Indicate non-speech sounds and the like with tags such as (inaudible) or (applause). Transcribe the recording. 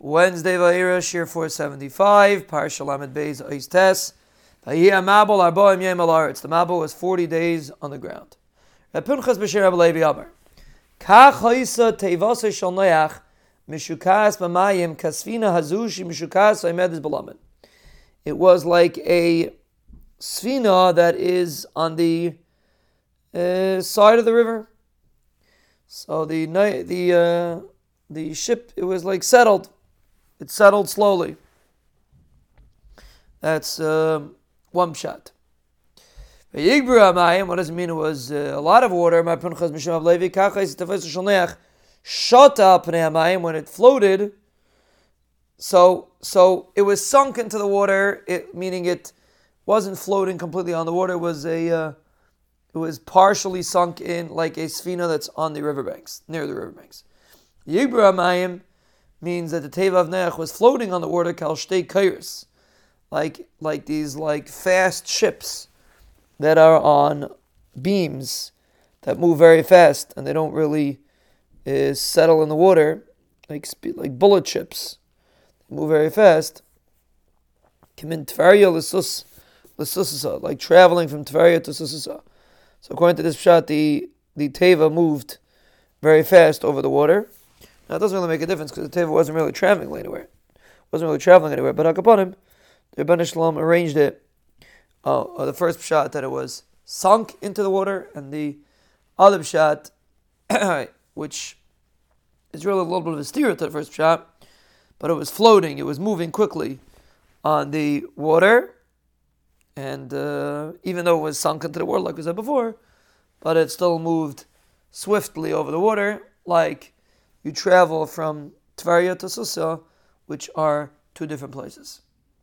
Wednesday Vayira Shiur 475, Parsha Lamed Beis Ois Tes. Vayia Mabul Arboim. The Mabul was 40 days on the ground. Pinchas B'Shir Rabbi Levi Amar. Kach Haisa Teivasa Shal Noach Mishukas B'Mayim Kasfina Hazushi Mishukas Oimedis B'Lamed. It was like a sfina that is on the uh, side of the river. So the the uh, the ship it was like settled it settled slowly. That's uh, one shot. What does it mean? It was uh, a lot of water. Shut up, when it floated, so so it was sunk into the water. It meaning it wasn't floating completely on the water. It was a uh, it was partially sunk in like a sfina that's on the riverbanks near the riverbanks. Yibra means that the Teva of Noach was floating on the water kal shtei kairis, like like these like fast ships that are on beams that move very fast and they don't really uh, settle in the water, like like bullet ships, they move very fast. Kimin Tvaria l'sus l'susasa, like traveling from Tvaria to Susasa. So according to this shot, the the Teva moved very fast over the water. Now it doesn't really make a difference because the teva wasn't really traveling anywhere, wasn't really traveling anywhere. But Akaponim, the Rebbeinu Shalom arranged it. Uh, the first shot that it was sunk into the water, and the other shot, (clears throat) which is really a little bit of a steer to the first shot, but it was floating, it was moving quickly on the water, and uh, even though it was sunk into the water, like we said before, but it still moved swiftly over the water, like you travel from Tvaria to Susa, which are two different places.